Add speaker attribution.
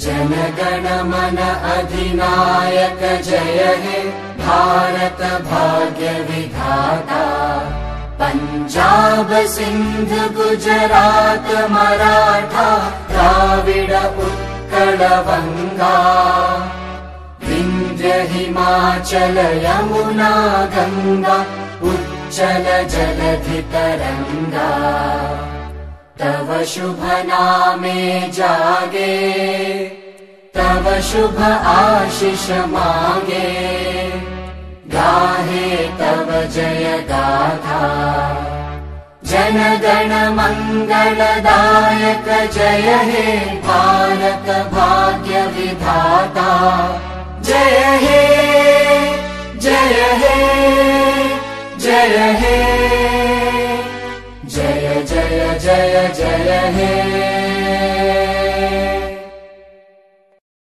Speaker 1: जनगण मन अधिनायक जय हे भारत भाग्य विधाता। पञ्जाब सिन्ध गुजरात मराठा द्राविड उत्कल वङ्गा विन्द्य हिमाचल यमुना गङ्गा उच्चल जलधि तरङ्गा तव शुभ नामे जागे तव शुभ आशिष मागे। गाहे तव जय गाथा। जनगण मङ्गलदायक जय हे भारत भाग्य जय जय जय हे